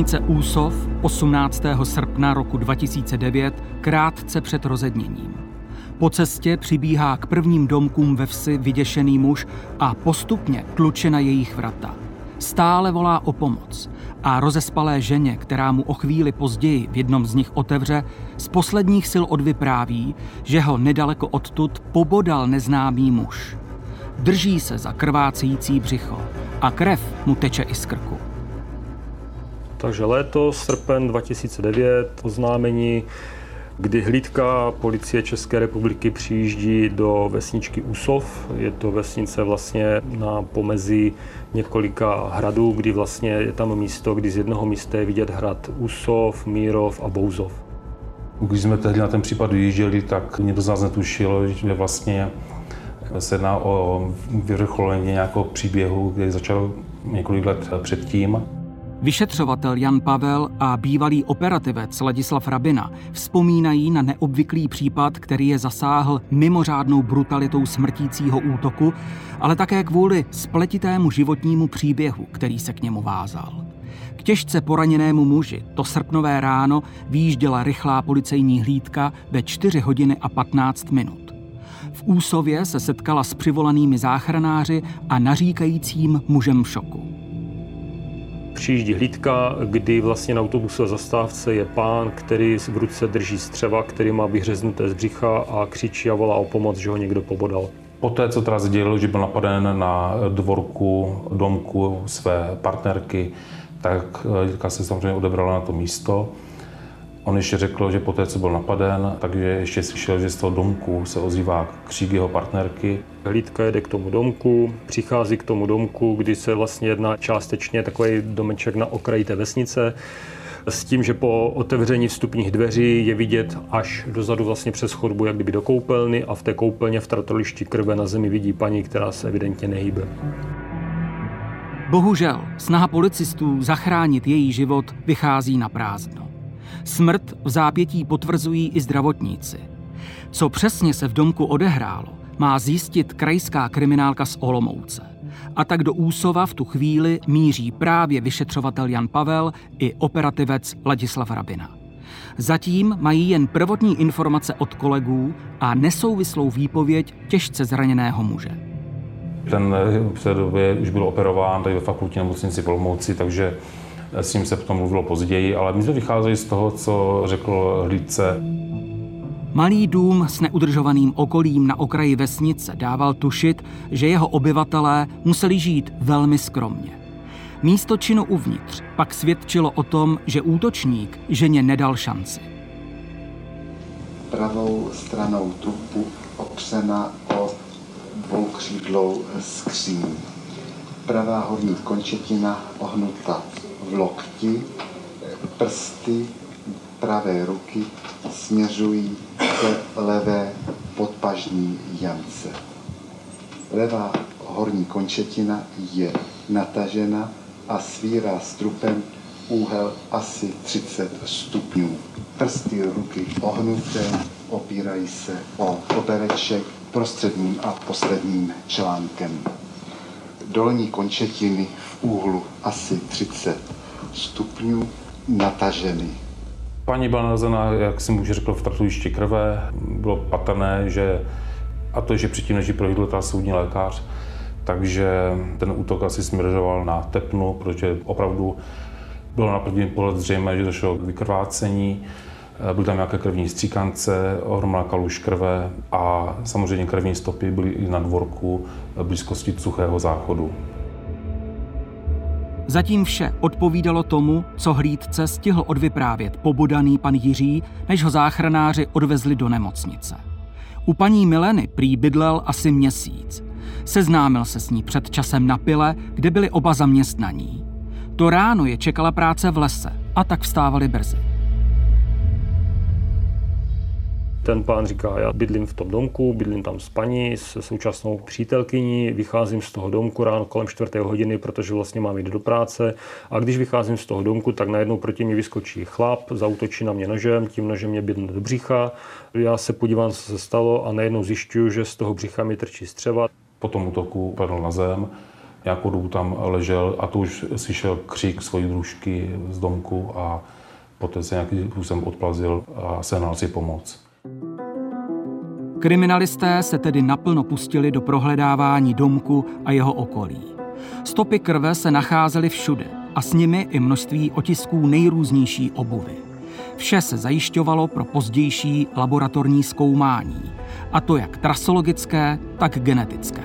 Vesnice Úsov 18. srpna roku 2009 krátce před rozedněním. Po cestě přibíhá k prvním domkům ve vsi vyděšený muž a postupně tluče na jejich vrata. Stále volá o pomoc a rozespalé ženě, která mu o chvíli později v jednom z nich otevře, z posledních sil odvypráví, že ho nedaleko odtud pobodal neznámý muž. Drží se za krvácející břicho a krev mu teče i z krku. Takže léto, srpen 2009, oznámení, kdy hlídka policie České republiky přijíždí do vesničky Úsov. Je to vesnice vlastně na pomezí několika hradů, kdy vlastně je tam místo, kdy z jednoho místa je vidět hrad Úsov, Mírov a Bouzov. Když jsme tehdy na ten případ vyjížděli, tak nikdo z nás netušil, že vlastně se jedná o vyvrcholení nějakého příběhu, který začal několik let předtím. Vyšetřovatel Jan Pavel a bývalý operativec Ladislav Rabina vzpomínají na neobvyklý případ, který je zasáhl mimořádnou brutalitou smrtícího útoku, ale také kvůli spletitému životnímu příběhu, který se k němu vázal. K těžce poraněnému muži to srpnové ráno výjížděla rychlá policejní hlídka ve 4 hodiny a 15 minut. V Úsově se setkala s přivolanými záchranáři a naříkajícím mužem v šoku přijíždí hlídka, kdy vlastně na autobusové zastávce je pán, který v ruce drží střeva, který má vyhřeznuté z břicha a křičí a volá o pomoc, že ho někdo pobodal. Poté, co teda sdělil, že byl napaden na dvorku domku své partnerky, tak se samozřejmě odebrala na to místo. On ještě řekl, že poté, co byl napaden, takže ještě slyšel, že z toho domku se ozývá křík jeho partnerky. Hlídka jede k tomu domku, přichází k tomu domku, kdy se vlastně jedná částečně takový domeček na okraji té vesnice, s tím, že po otevření vstupních dveří je vidět až dozadu vlastně přes chodbu, jak kdyby do koupelny a v té koupelně v tratolišti krve na zemi vidí paní, která se evidentně nehýbe. Bohužel, snaha policistů zachránit její život vychází na prázdno. Smrt v zápětí potvrzují i zdravotníci. Co přesně se v domku odehrálo, má zjistit krajská kriminálka z Olomouce. A tak do Úsova v tu chvíli míří právě vyšetřovatel Jan Pavel i operativec Ladislav Rabina. Zatím mají jen prvotní informace od kolegů a nesouvislou výpověď těžce zraněného muže. Ten v té době už byl operován tady ve fakultní nemocnici v Olomouci, takže s ním se potom mluvilo později, ale my jsme vycházeli z toho, co řekl hlídce. Malý dům s neudržovaným okolím na okraji vesnice dával tušit, že jeho obyvatelé museli žít velmi skromně. Místo činu uvnitř pak svědčilo o tom, že útočník ženě nedal šanci. Pravou stranou trupu opřena o dvoukřídlou skříň. Pravá horní končetina ohnuta lokti, prsty pravé ruky směřují k levé podpažní jamce. Levá horní končetina je natažena a svírá strupem úhel asi 30 stupňů. Prsty ruky ohnuté opírají se o kobereček prostředním a posledním článkem. Dolní končetiny v úhlu asi 30 stupňů nataženy. Paní byla nalezena, jak jsem už řekl, v tratujišti krve. Bylo patrné, že a to, že předtím, než ji prohlídl ta soudní lékař, takže ten útok asi směřoval na tepnu, protože opravdu bylo na první pohled zřejmé, že došlo k vykrvácení. Byly tam nějaké krevní stříkance, ohromná kaluž krve a samozřejmě krevní stopy byly i na dvorku blízkosti suchého záchodu. Zatím vše odpovídalo tomu, co hlídce stihl odvyprávět pobodaný pan Jiří, než ho záchranáři odvezli do nemocnice. U paní Mileny prý bydlel asi měsíc. Seznámil se s ní před časem na pile, kde byli oba zaměstnaní. To ráno je čekala práce v lese a tak vstávali brzy. Ten pán říká, já bydlím v tom domku, bydlím tam s paní, se současnou přítelkyní, vycházím z toho domku ráno kolem čtvrté hodiny, protože vlastně mám jít do práce. A když vycházím z toho domku, tak najednou proti mě vyskočí chlap, zautočí na mě nožem, tím nožem mě bydne do břicha. Já se podívám, co se stalo a najednou zjišťuju, že z toho břicha mi trčí střeva. Po tom útoku padl na zem nějakou dobu tam ležel a to už slyšel křik svojí družky z domku a poté se nějakým způsobem odplazil a sehnal si pomoc. Kriminalisté se tedy naplno pustili do prohledávání domku a jeho okolí. Stopy krve se nacházely všude a s nimi i množství otisků nejrůznější obuvy. Vše se zajišťovalo pro pozdější laboratorní zkoumání, a to jak trasologické, tak genetické.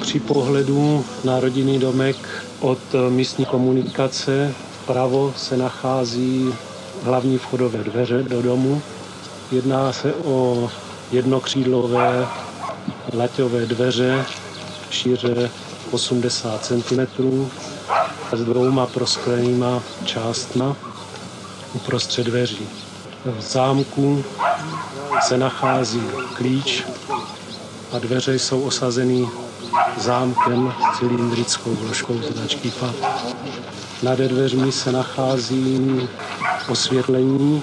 Při pohledu na rodinný domek od místní komunikace vpravo se nachází hlavní vchodové dveře do domu. Jedná se o jednokřídlové laťové dveře šíře 80 cm s dvouma prosklenýma částma uprostřed dveří. V zámku se nachází klíč a dveře jsou osazeny zámkem s cylindrickou vložkou značky FAT. Nad dveřmi se nachází osvětlení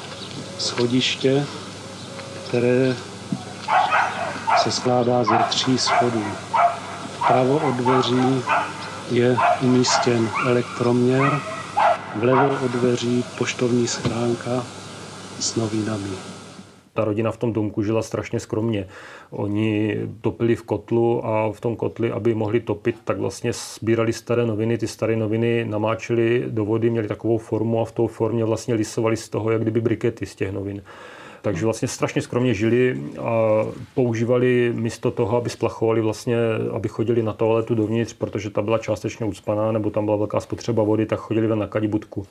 schodiště, které se skládá ze tří schodů. Pravo od dveří je umístěn elektroměr, vlevo od dveří poštovní schránka s novinami ta rodina v tom domku žila strašně skromně. Oni topili v kotlu a v tom kotli, aby mohli topit, tak vlastně sbírali staré noviny. Ty staré noviny namáčeli do vody, měli takovou formu a v tou formě vlastně lisovali z toho, jak kdyby brikety z těch novin. Takže vlastně strašně skromně žili a používali místo toho, aby splachovali vlastně, aby chodili na toaletu dovnitř, protože ta byla částečně ucpaná, nebo tam byla velká spotřeba vody, tak chodili ven na kadibutku.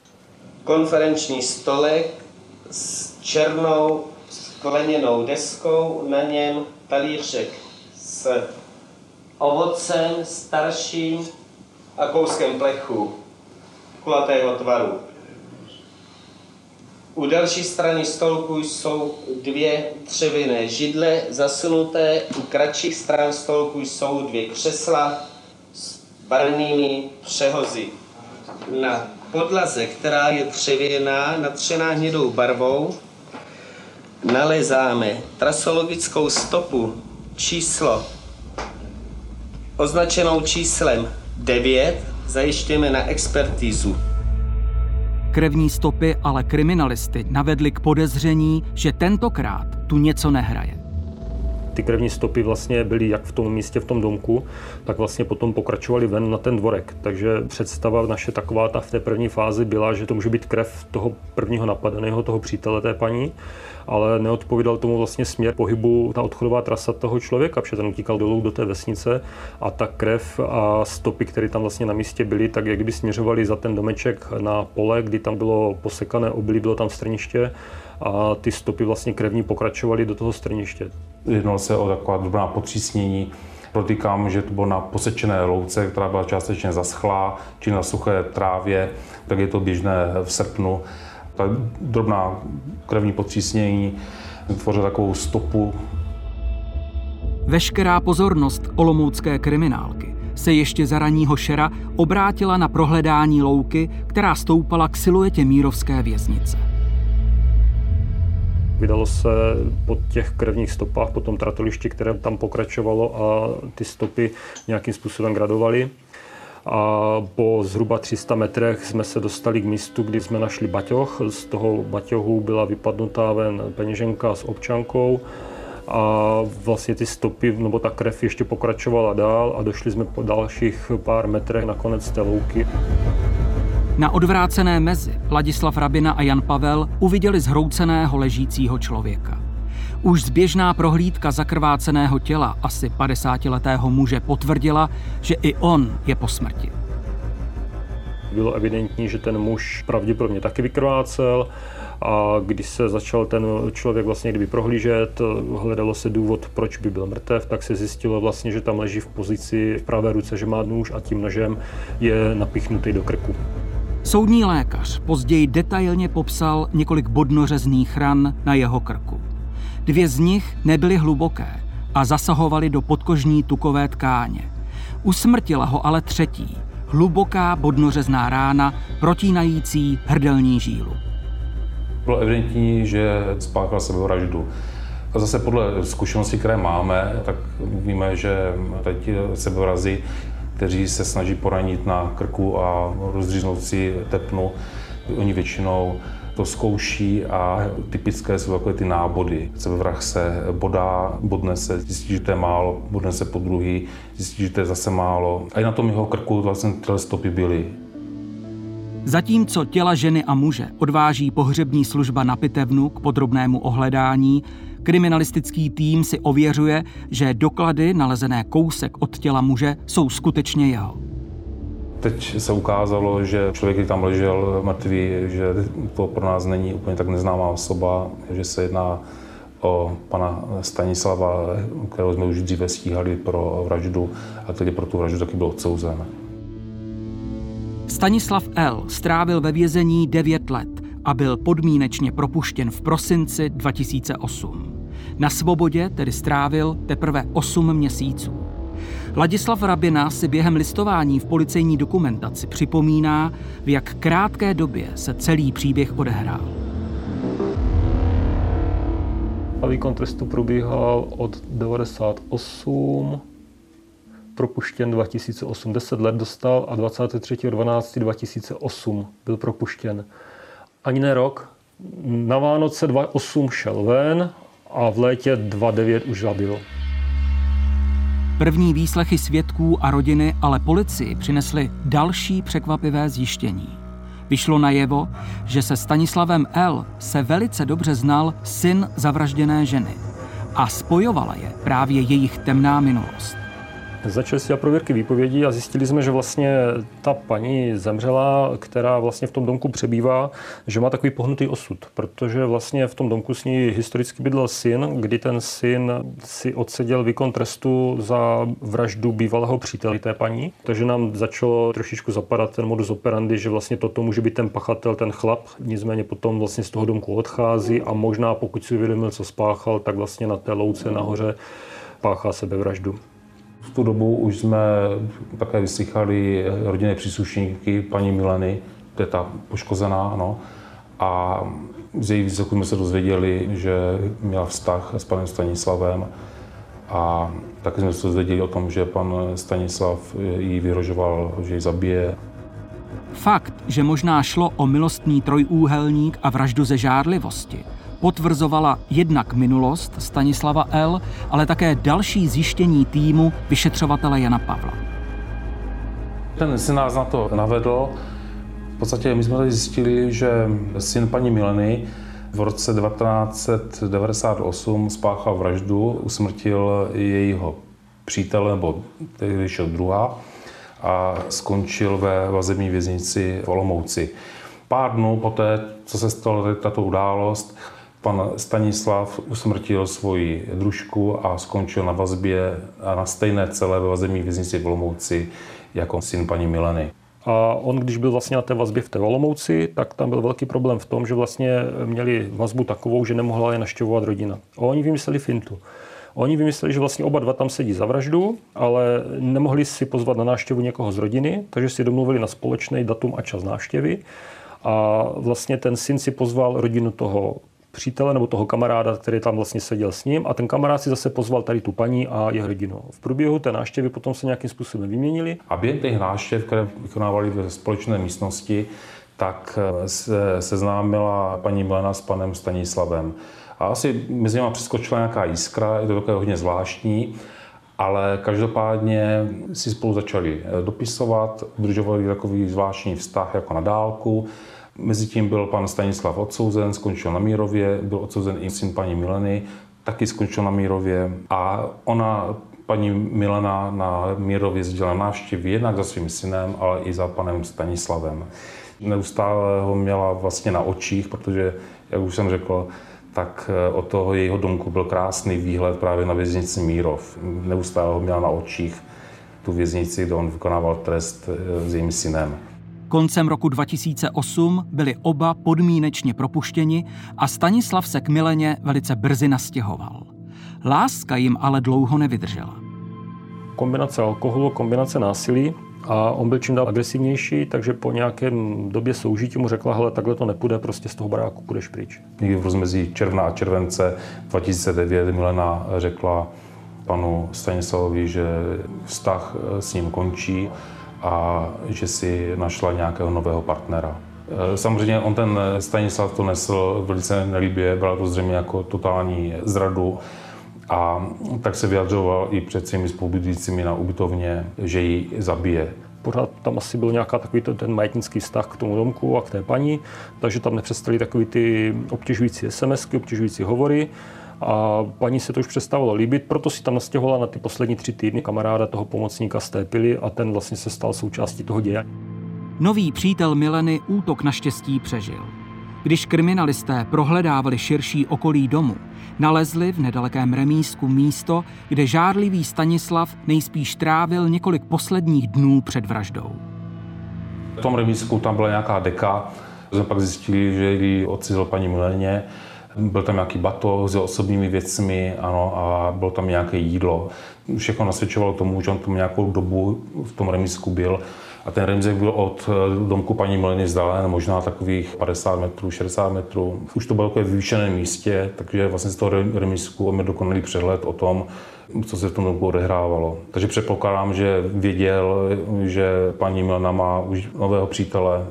Konferenční stolek s černou skleněnou deskou, na něm talířek s ovocem starším a kouskem plechu kulatého tvaru. U další strany stolku jsou dvě dřevěné židle zasunuté, u kratších stran stolku jsou dvě křesla s barevnými přehozy. Na podlaze, která je dřevěná, natřená hnědou barvou, nalezáme trasologickou stopu číslo označenou číslem 9, zajištěme na expertízu. Krevní stopy ale kriminalisty navedly k podezření, že tentokrát tu něco nehraje. Ty krevní stopy vlastně byly jak v tom místě, v tom domku, tak vlastně potom pokračovali ven na ten dvorek. Takže představa naše taková ta v té první fázi byla, že to může být krev toho prvního napadeného, toho přítele té paní, ale neodpovídal tomu vlastně směr pohybu, ta odchodová trasa toho člověka, protože ten utíkal dolů do té vesnice a ta krev a stopy, které tam vlastně na místě byly, tak jak by směřovaly za ten domeček na pole, kdy tam bylo posekané obilí, bylo tam strniště a ty stopy vlastně krevní pokračovaly do toho strniště. Jednalo se o taková drobná potřísnění, Protýkám, že to bylo na posečené louce, která byla částečně zaschlá, či na suché trávě, tak je to běžné v srpnu. Ta drobná krevní potřísnění vytvořila takovou stopu. Veškerá pozornost olomoucké kriminálky se ještě za raního šera obrátila na prohledání louky, která stoupala k siluetě mírovské věznice. Vydalo se po těch krevních stopách, po tom tratolišti, které tam pokračovalo a ty stopy nějakým způsobem gradovaly. A po zhruba 300 metrech jsme se dostali k místu, kdy jsme našli baťoch. Z toho baťohu byla vypadnutá ven peněženka s občankou a vlastně ty stopy, nebo ta krev ještě pokračovala dál a došli jsme po dalších pár metrech na konec té louky. Na odvrácené mezi Ladislav Rabina a Jan Pavel uviděli zhrouceného ležícího člověka. Už zběžná prohlídka zakrváceného těla asi 50-letého muže potvrdila, že i on je po smrti. Bylo evidentní, že ten muž pravděpodobně taky vykrvácel a když se začal ten člověk vlastně kdyby prohlížet, hledalo se důvod, proč by byl mrtev, tak se zjistilo vlastně, že tam leží v pozici v pravé ruce, že má nůž a tím nožem je napichnutý do krku. Soudní lékař později detailně popsal několik bodnořezných ran na jeho krku. Dvě z nich nebyly hluboké a zasahovaly do podkožní tukové tkáně. Usmrtila ho ale třetí, hluboká bodnořezná rána protínající hrdelní žílu. Bylo evidentní, že spáchal sebevraždu. A zase podle zkušeností, které máme, tak víme, že teď sebevrazy, kteří se snaží poranit na krku a rozříznout si tepnu, oni většinou to zkouší a typické jsou takové ty nábody. Sebevrah se bodá, bodne se, zjistí, že to je málo, bodne se po druhý, zjistí, že to je zase málo. A i na tom jeho krku vlastně tyhle stopy byly. Zatímco těla ženy a muže odváží pohřební služba na pitevnu k podrobnému ohledání, kriminalistický tým si ověřuje, že doklady nalezené kousek od těla muže jsou skutečně jeho. Teď se ukázalo, že člověk, který tam ležel mrtvý, že to pro nás není úplně tak neznámá osoba, že se jedná o pana Stanislava, kterého jsme už dříve stíhali pro vraždu a tedy pro tu vraždu taky byl odsouzen. Stanislav L. strávil ve vězení 9 let a byl podmínečně propuštěn v prosinci 2008. Na svobodě tedy strávil teprve 8 měsíců. Ladislav Rabina si během listování v policejní dokumentaci připomíná, v jak krátké době se celý příběh odehrál. A výkon trestu probíhal od 98, propuštěn 2008, 10 let dostal a 23.12.2008 byl propuštěn. Ani ne rok. Na Vánoce 2008 šel ven a v létě 2009 už zabil. První výslechy svědků a rodiny ale policii přinesly další překvapivé zjištění. Vyšlo najevo, že se Stanislavem L. se velice dobře znal syn zavražděné ženy a spojovala je právě jejich temná minulost. Začali dělat prověrky výpovědí a zjistili jsme, že vlastně ta paní zemřela, která vlastně v tom domku přebývá, že má takový pohnutý osud, protože vlastně v tom domku s ní historicky bydlel syn, kdy ten syn si odseděl výkon trestu za vraždu bývalého přítele té paní. Takže nám začalo trošičku zapadat ten modus operandi, že vlastně toto může být ten pachatel, ten chlap, nicméně potom vlastně z toho domku odchází a možná pokud si uvědomil, co spáchal, tak vlastně na té louce nahoře páchá sebevraždu. V tu dobu už jsme také vyslychali rodinné příslušníky paní Mileny, to je ta poškozená, ano. A z její výslechu jsme se dozvěděli, že měla vztah s panem Stanislavem a taky jsme se dozvěděli o tom, že pan Stanislav jí vyhrožoval, že ji zabije. Fakt, že možná šlo o milostný trojúhelník a vraždu ze žárlivosti, potvrzovala jednak minulost Stanislava L., ale také další zjištění týmu vyšetřovatele Jana Pavla. Ten si nás na to navedl. V podstatě my jsme tady zjistili, že syn paní Mileny v roce 1998 spáchal vraždu, usmrtil jejího přítele, nebo vyšel druhá, a skončil ve vazební věznici v Olomouci. Pár dnů poté, co se stala tato událost, pan Stanislav usmrtil svoji družku a skončil na vazbě a na stejné celé ve vazební věznici v Olomouci jako syn paní Mileny. A on, když byl vlastně na té vazbě v té Olomouci, tak tam byl velký problém v tom, že vlastně měli vazbu takovou, že nemohla je naštěvovat rodina. A oni vymysleli fintu. Oni vymysleli, že vlastně oba dva tam sedí za vraždu, ale nemohli si pozvat na návštěvu někoho z rodiny, takže si domluvili na společný datum a čas návštěvy. A vlastně ten syn si pozval rodinu toho přítele nebo toho kamaráda, který tam vlastně seděl s ním a ten kamarád si zase pozval tady tu paní a je rodinu. V průběhu té návštěvy potom se nějakým způsobem vyměnili. A během těch návštěv, které vykonávali ve společné místnosti, tak eh, se seznámila paní Milena s panem Stanislavem. A asi mezi nimi přeskočila nějaká jiskra, je to takové hodně zvláštní, ale každopádně si spolu začali eh, dopisovat, udržovali takový zvláštní vztah jako na dálku. Mezitím byl pan Stanislav odsouzen, skončil na Mírově, byl odsouzen i syn paní Mileny, taky skončil na Mírově a ona, paní Milena na Mírově jezdila návštěvy jednak za svým synem, ale i za panem Stanislavem. Neustále ho měla vlastně na očích, protože, jak už jsem řekl, tak eh, od toho jejího domku byl krásný výhled právě na věznici Mírov. Neustále ho měla na očích tu věznici, kde on vykonával trest eh, s jejím synem. Koncem roku 2008 byli oba podmínečně propuštěni a Stanislav se k Mileně velice brzy nastěhoval. Láska jim ale dlouho nevydržela. Kombinace alkoholu, kombinace násilí A on byl čím dál agresivnější, takže po nějakém době soužití mu řekla, hele, takhle to nepůjde, prostě z toho baráku půjdeš pryč. Někdy v rozmezí června a července 2009 Milena řekla panu Stanislavovi, že vztah s ním končí a že si našla nějakého nového partnera. Eh, samozřejmě on ten Stanislav to nesl velice nelíbě, byla to zřejmě jako totální zradu a tak se vyjadřoval i před svými spolubydlícími na ubytovně, že ji zabije. Pořád tam asi byl nějaká takový ten majetnický vztah k tomu domku a k té paní, takže tam nepřestali takový ty obtěžující SMSky, obtěžující hovory a paní se to už přestávalo líbit, proto si tam nastěhovala na ty poslední tři týdny kamaráda toho pomocníka z té pily a ten vlastně se stal součástí toho děje. Nový přítel Mileny útok naštěstí přežil. Když kriminalisté prohledávali širší okolí domu, nalezli v nedalekém remísku místo, kde žárlivý Stanislav nejspíš trávil několik posledních dnů před vraždou. V tom remísku tam byla nějaká deka, jsme pak zjistili, že ji odcizil paní Mileně, byl tam nějaký bato s osobními věcmi, ano, a bylo tam nějaké jídlo. Všechno nasvědčovalo tomu, že on tam nějakou dobu v tom remísku byl a ten remzek byl od eh, domku paní Mileny vzdálen možná takových 50 metrů, 60 metrů. Už to bylo takové vyvýšeném místě, takže vlastně z toho remisku máme dokonalý přehled o tom, co se v tom domku odehrávalo. Takže předpokládám, že věděl, že paní Milena má už nového přítele,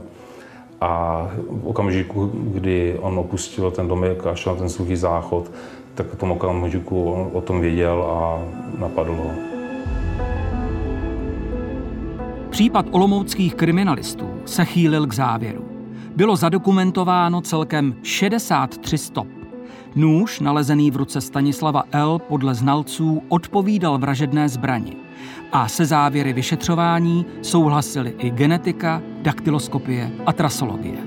a v okamžiku, kdy on opustil ten domek a šel na ten suchý záchod, tak v tom okamžiku on o tom věděl a napadl ho. Případ olomouckých kriminalistů se chýlil k závěru. Bylo zadokumentováno celkem 63 stop. Nůž, nalezený v ruce Stanislava L., podle znalců odpovídal vražedné zbrani. A se závěry vyšetřování souhlasili i genetika, daktyloskopie a trasologie.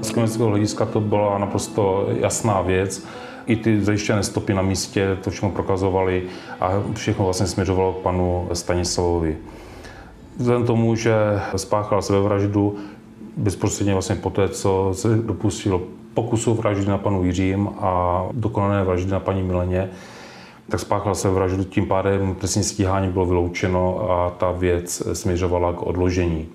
Z klinického hlediska to byla naprosto jasná věc i ty zajištěné stopy na místě to všechno prokazovali a všechno vlastně směřovalo k panu Stanislavovi. Vzhledem tomu, že spáchal sebevraždu bezprostředně vlastně po té, co se dopustil pokusu vraždy na panu Jiřím a dokonané vraždy na paní Mileně, tak spáchal se vraždu, tím pádem trestní stíhání bylo vyloučeno a ta věc směřovala k odložení.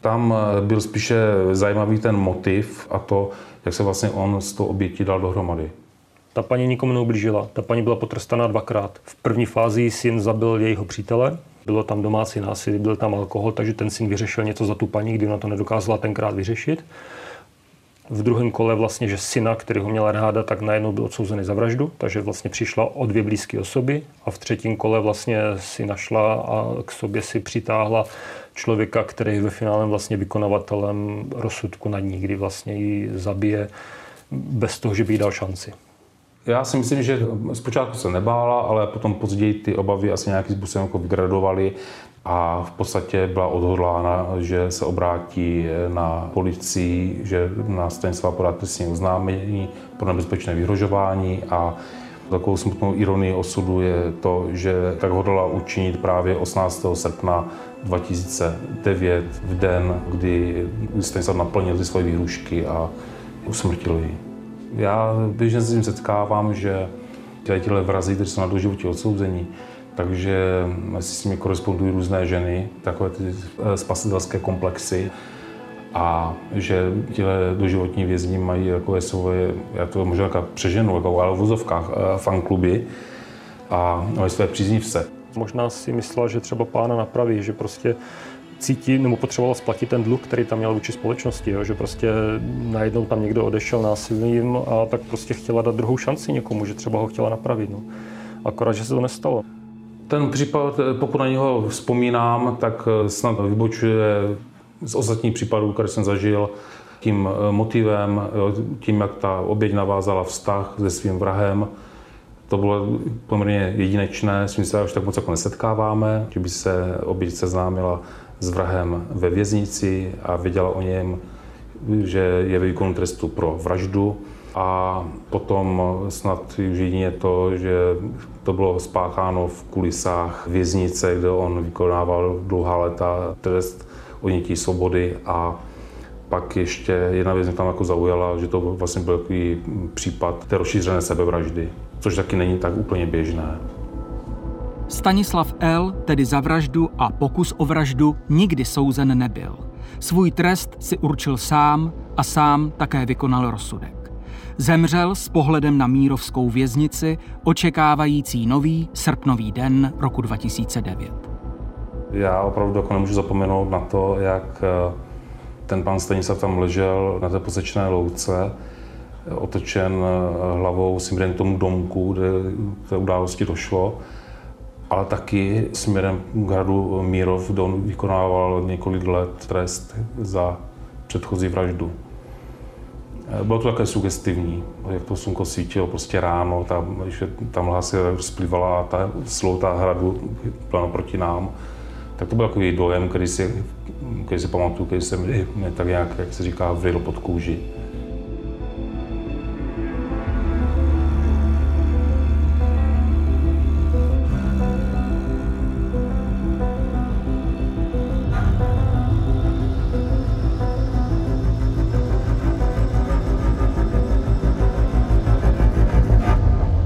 Tam byl spíše zajímavý ten motiv a to, jak se vlastně on s tou obětí dal dohromady. Ta paní nikomu neublížila. Ta paní byla potrestaná dvakrát. V první fázi syn zabil jejího přítele, bylo tam domácí násilí, byl tam alkohol, takže ten syn vyřešil něco za tu paní, kdy ona to nedokázala tenkrát vyřešit. V druhém kole vlastně, že syna, který ho měla ráda, tak najednou byl odsouzený za vraždu, takže vlastně přišla o dvě blízké osoby a v třetím kole vlastně si našla a k sobě si přitáhla člověka, který je ve finále vlastně vykonavatelem rozsudku nad ní, kdy vlastně ji zabije bez toho, že by jí dal šanci. Já si myslím, že zpočátku se nebála, ale potom později ty obavy asi nějakým způsobem jako vygradovaly a v podstatě byla odhodlána, že se obrátí na policii, že na Stanislava podá trestní oznámení pro nebezpečné vyhrožování a Takovou smutnou ironii osudu je to, že tak hodlala učinit právě 18. srpna 2009, v den, kdy Stanislav naplnil ty svoje výhrušky a usmrtil ji. Já běžně s tím setkávám, že tyhle vrazy, kteří jsou na doživotí odsouzení, takže s nimi korespondují různé ženy, takové ty eh, spasitelské komplexy a že tyhle doživotní vězni mají takové svoje, já to možná jako přeženu, jako, ale v vozovkách eh, fankluby a mají své příznivce. Možná si myslela, že třeba pána napraví, že prostě cítí nebo potřeboval splatit ten dluh, který tam měl vůči společnosti, jo? že prostě najednou tam někdo odešel násilným a tak prostě chtěla dát druhou šanci někomu, že třeba ho chtěla napravit. No. Akorát, že se to nestalo. Ten případ, eh, pokud na něho vzpomínám, tak eh, snad vybočuje z ostatních případů, které jsem zažil, tím eh, motivem, tím, jak ta oběť navázala vztah se svým vrahem. To bylo poměrně jedinečné, s tím se už tak moc jako nesetkáváme, že by se oběť seznámila s vrahem ve věznici a věděla o něm, že je výkon trestu pro vraždu. A potom snad už jedině to, že to bylo spácháno v kulisách věznice, kde on vykonával dlouhá léta trest odnětí svobody a pak ještě jedna věc mě tam jako zaujala, že to vlastně byl takový případ té rozšířené sebevraždy, což taky není tak úplně běžné. Stanislav L., tedy za vraždu a pokus o vraždu, nikdy souzen nebyl. Svůj trest si určil sám a sám také vykonal rozsudek. Zemřel s pohledem na mírovskou věznici, očekávající nový srpnový den roku 2009. Já opravdu jako nemůžu zapomenout na to, jak eh, ten pan Stanislav tam ležel na té posečné louce, otočen eh, hlavou směrem k tomu domku, kde té události došlo, ale taky směrem k hradu Mírov, kde on vykonával několik let trest za předchozí vraždu. Eh, bylo to také sugestivní, jak to slunko svítilo prostě ráno, tam, když ta mlha se rozplývala a ta slouta hradu byla proti nám, tak to byl takový dojem, který si, který si pamatuju, který jsem mi tak nějak, jak se říká, vryl pod kůži.